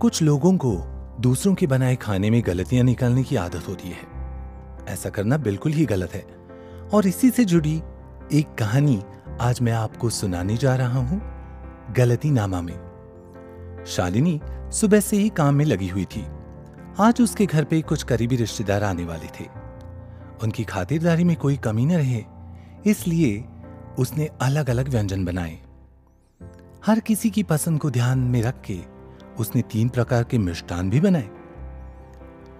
कुछ लोगों को दूसरों के बनाए खाने में गलतियाँ निकालने की आदत होती है। ऐसा करना बिल्कुल ही गलत है। और इसी से जुड़ी एक कहानी आज मैं आपको सुनाने जा रहा हूँ गलती नामा में। शालिनी सुबह से ही काम में लगी हुई थी। आज उसके घर पे कुछ करीबी रिश्तेदार आने वाले थे। उनकी खातिरदारी में कोई कमी न रहे, इसलिए उसने अलग अलग व्यंजन बनाए। हर किसी की पसंद को ध्यान में रख के उसने तीन प्रकार के मिष्टान भी बनाए।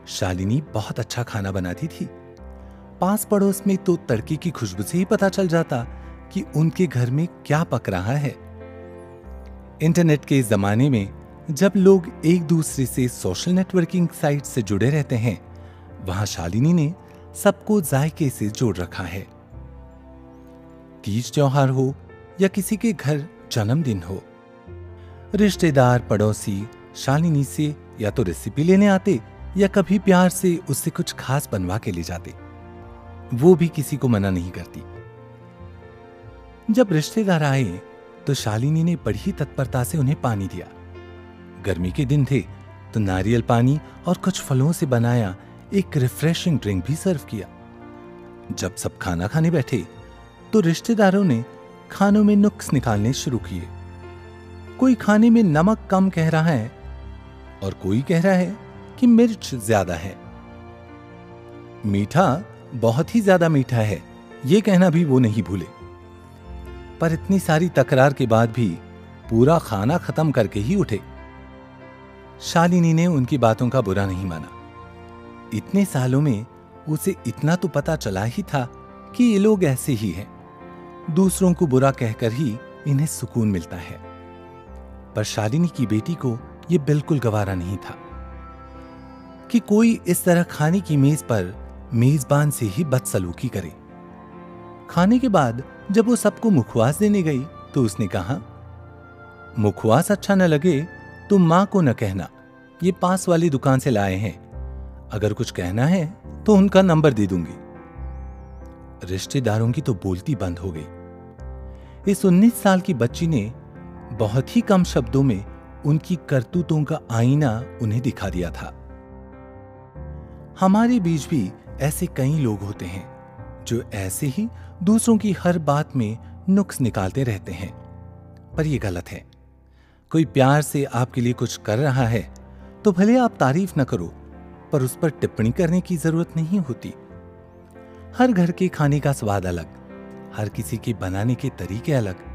शालिनी बहुत अच्छा खाना बनाती थी। पास पड़ोस में तो तड़के की खुशबू से ही पता चल जाता कि उनके घर में क्या पक रहा है। इंटरनेट के जमाने में जब लोग एक दूसरे से सोशल नेटवर्किंग साइट से जुड़े रहते हैं, वहाँ शालिनी ने सबको जायके से जोड़ रखा है। तीज त्योहार हो या किसी के घर जन्मदिन हो रिश्तेदार पड़ोसी शालिनी से या तो रेसिपी लेने आते या कभी प्यार से उससे कुछ खास बनवा के ले जाते। वो भी किसी को मना नहीं करती। जब रिश्तेदार आए तो शालिनी ने बड़ी तत्परता से उन्हें पानी दिया। गर्मी के दिन थे तो नारियल पानी और कुछ फलों से बनाया एक रिफ्रेशिंग ड्रिंक भी सर्व किया। जब सब खाना खाने बैठे तो रिश्तेदारों ने खानों में नुक्स निकालने शुरू किए। कोई खाने में नमक कम कह रहा है और कोई कह रहा है कि मिर्च ज़्यादा है। मीठा बहुत ही ज़्यादा मीठा है यह कहना भी वो नहीं भूले। पर इतनी सारी तकरार के बाद भी पूरा खाना खत्म करके ही उठे। शालिनी ने उनकी बातों का बुरा नहीं माना। इतने सालों में उसे इतना तो पता चला ही था कि ये लोग ऐसे ही हैं। दूसरों को बुरा कहकर ही इन्हें सुकून मिलता है। पर शालिनी की बेटी को यह बिल्कुल गवारा नहीं था कि कोई इस तरह खाने की मेज पर मेजबान से ही बदसलूकी करे। खाने के बाद जब वो सबको मुखवास देने गई तो उसने कहा, मुखवास अच्छा न लगे तो माँ को न कहना। ये पास वाली दुकान से लाए हैं। अगर कुछ कहना है तो उनका नंबर दे दूँगी। रिश्तेदारों की तो बोलती बंद हो गई। इस 19 साल की बच्ची ने बहुत ही कम शब्दों में उनकी करतूतों का आईना उन्हें दिखा दिया था। हमारे बीच भी ऐसे कई लोग होते हैं, जो ऐसे ही दूसरों की हर बात में नुक्स निकालते रहते हैं। पर यह गलत है। कोई प्यार से आपके लिए कुछ कर रहा है तो भले आप तारीफ़ न करो, पर उस पर टिप्पणी करने की ज़रूरत नहीं होती। हर घर के खाने का स्वाद अलग, हर किसी के बनाने के तरीके अलग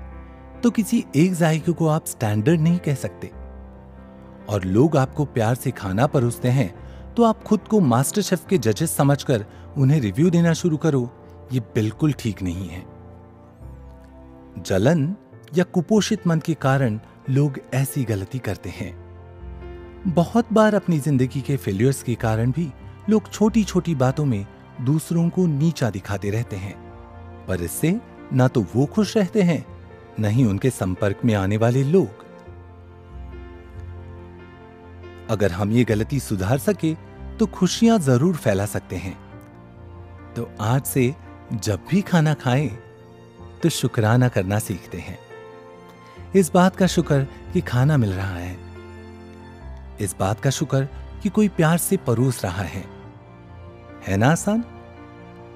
तो किसी एक जायके को आप स्टैंडर्ड नहीं कह सकते। और लोग आपको प्यार से खाना परोसते हैं तो आप खुद को मास्टर शेफ के जजेस समझकर उन्हें रिव्यू देना शुरू करो। ये बिल्कुल ठीक नहीं है। जलन या कुपोषित मन के कारण लोग ऐसी गलती करते हैं। बहुत बार अपनी ज़िंदगी के फेलियर्स के कारण भी लोग छोटी छोटी बातों में दूसरों को नीचा दिखाते रहते हैं। पर इससे ना तो वो खुश रहते हैं न ही उनके संपर्क में आने वाले लोग। अगर हम ये गलती सुधार सके तो खुशियाँ ज़रूर फैला सकते हैं। तो आज से जब भी खाना खाएँ तो शुक्राना करना सीखते हैं। इस बात का शुक्र कि खाना मिल रहा है। इस बात का शुक्र कि कोई प्यार से परोस रहा है। है ना आसान?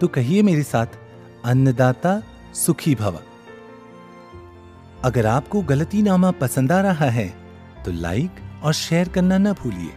तो कहिए मेरे साथ, अन्नदाता सुखी भव। अगर आपको गलतीनामा पसंद आ रहा है तो लाइक और शेयर करना न भूलिए।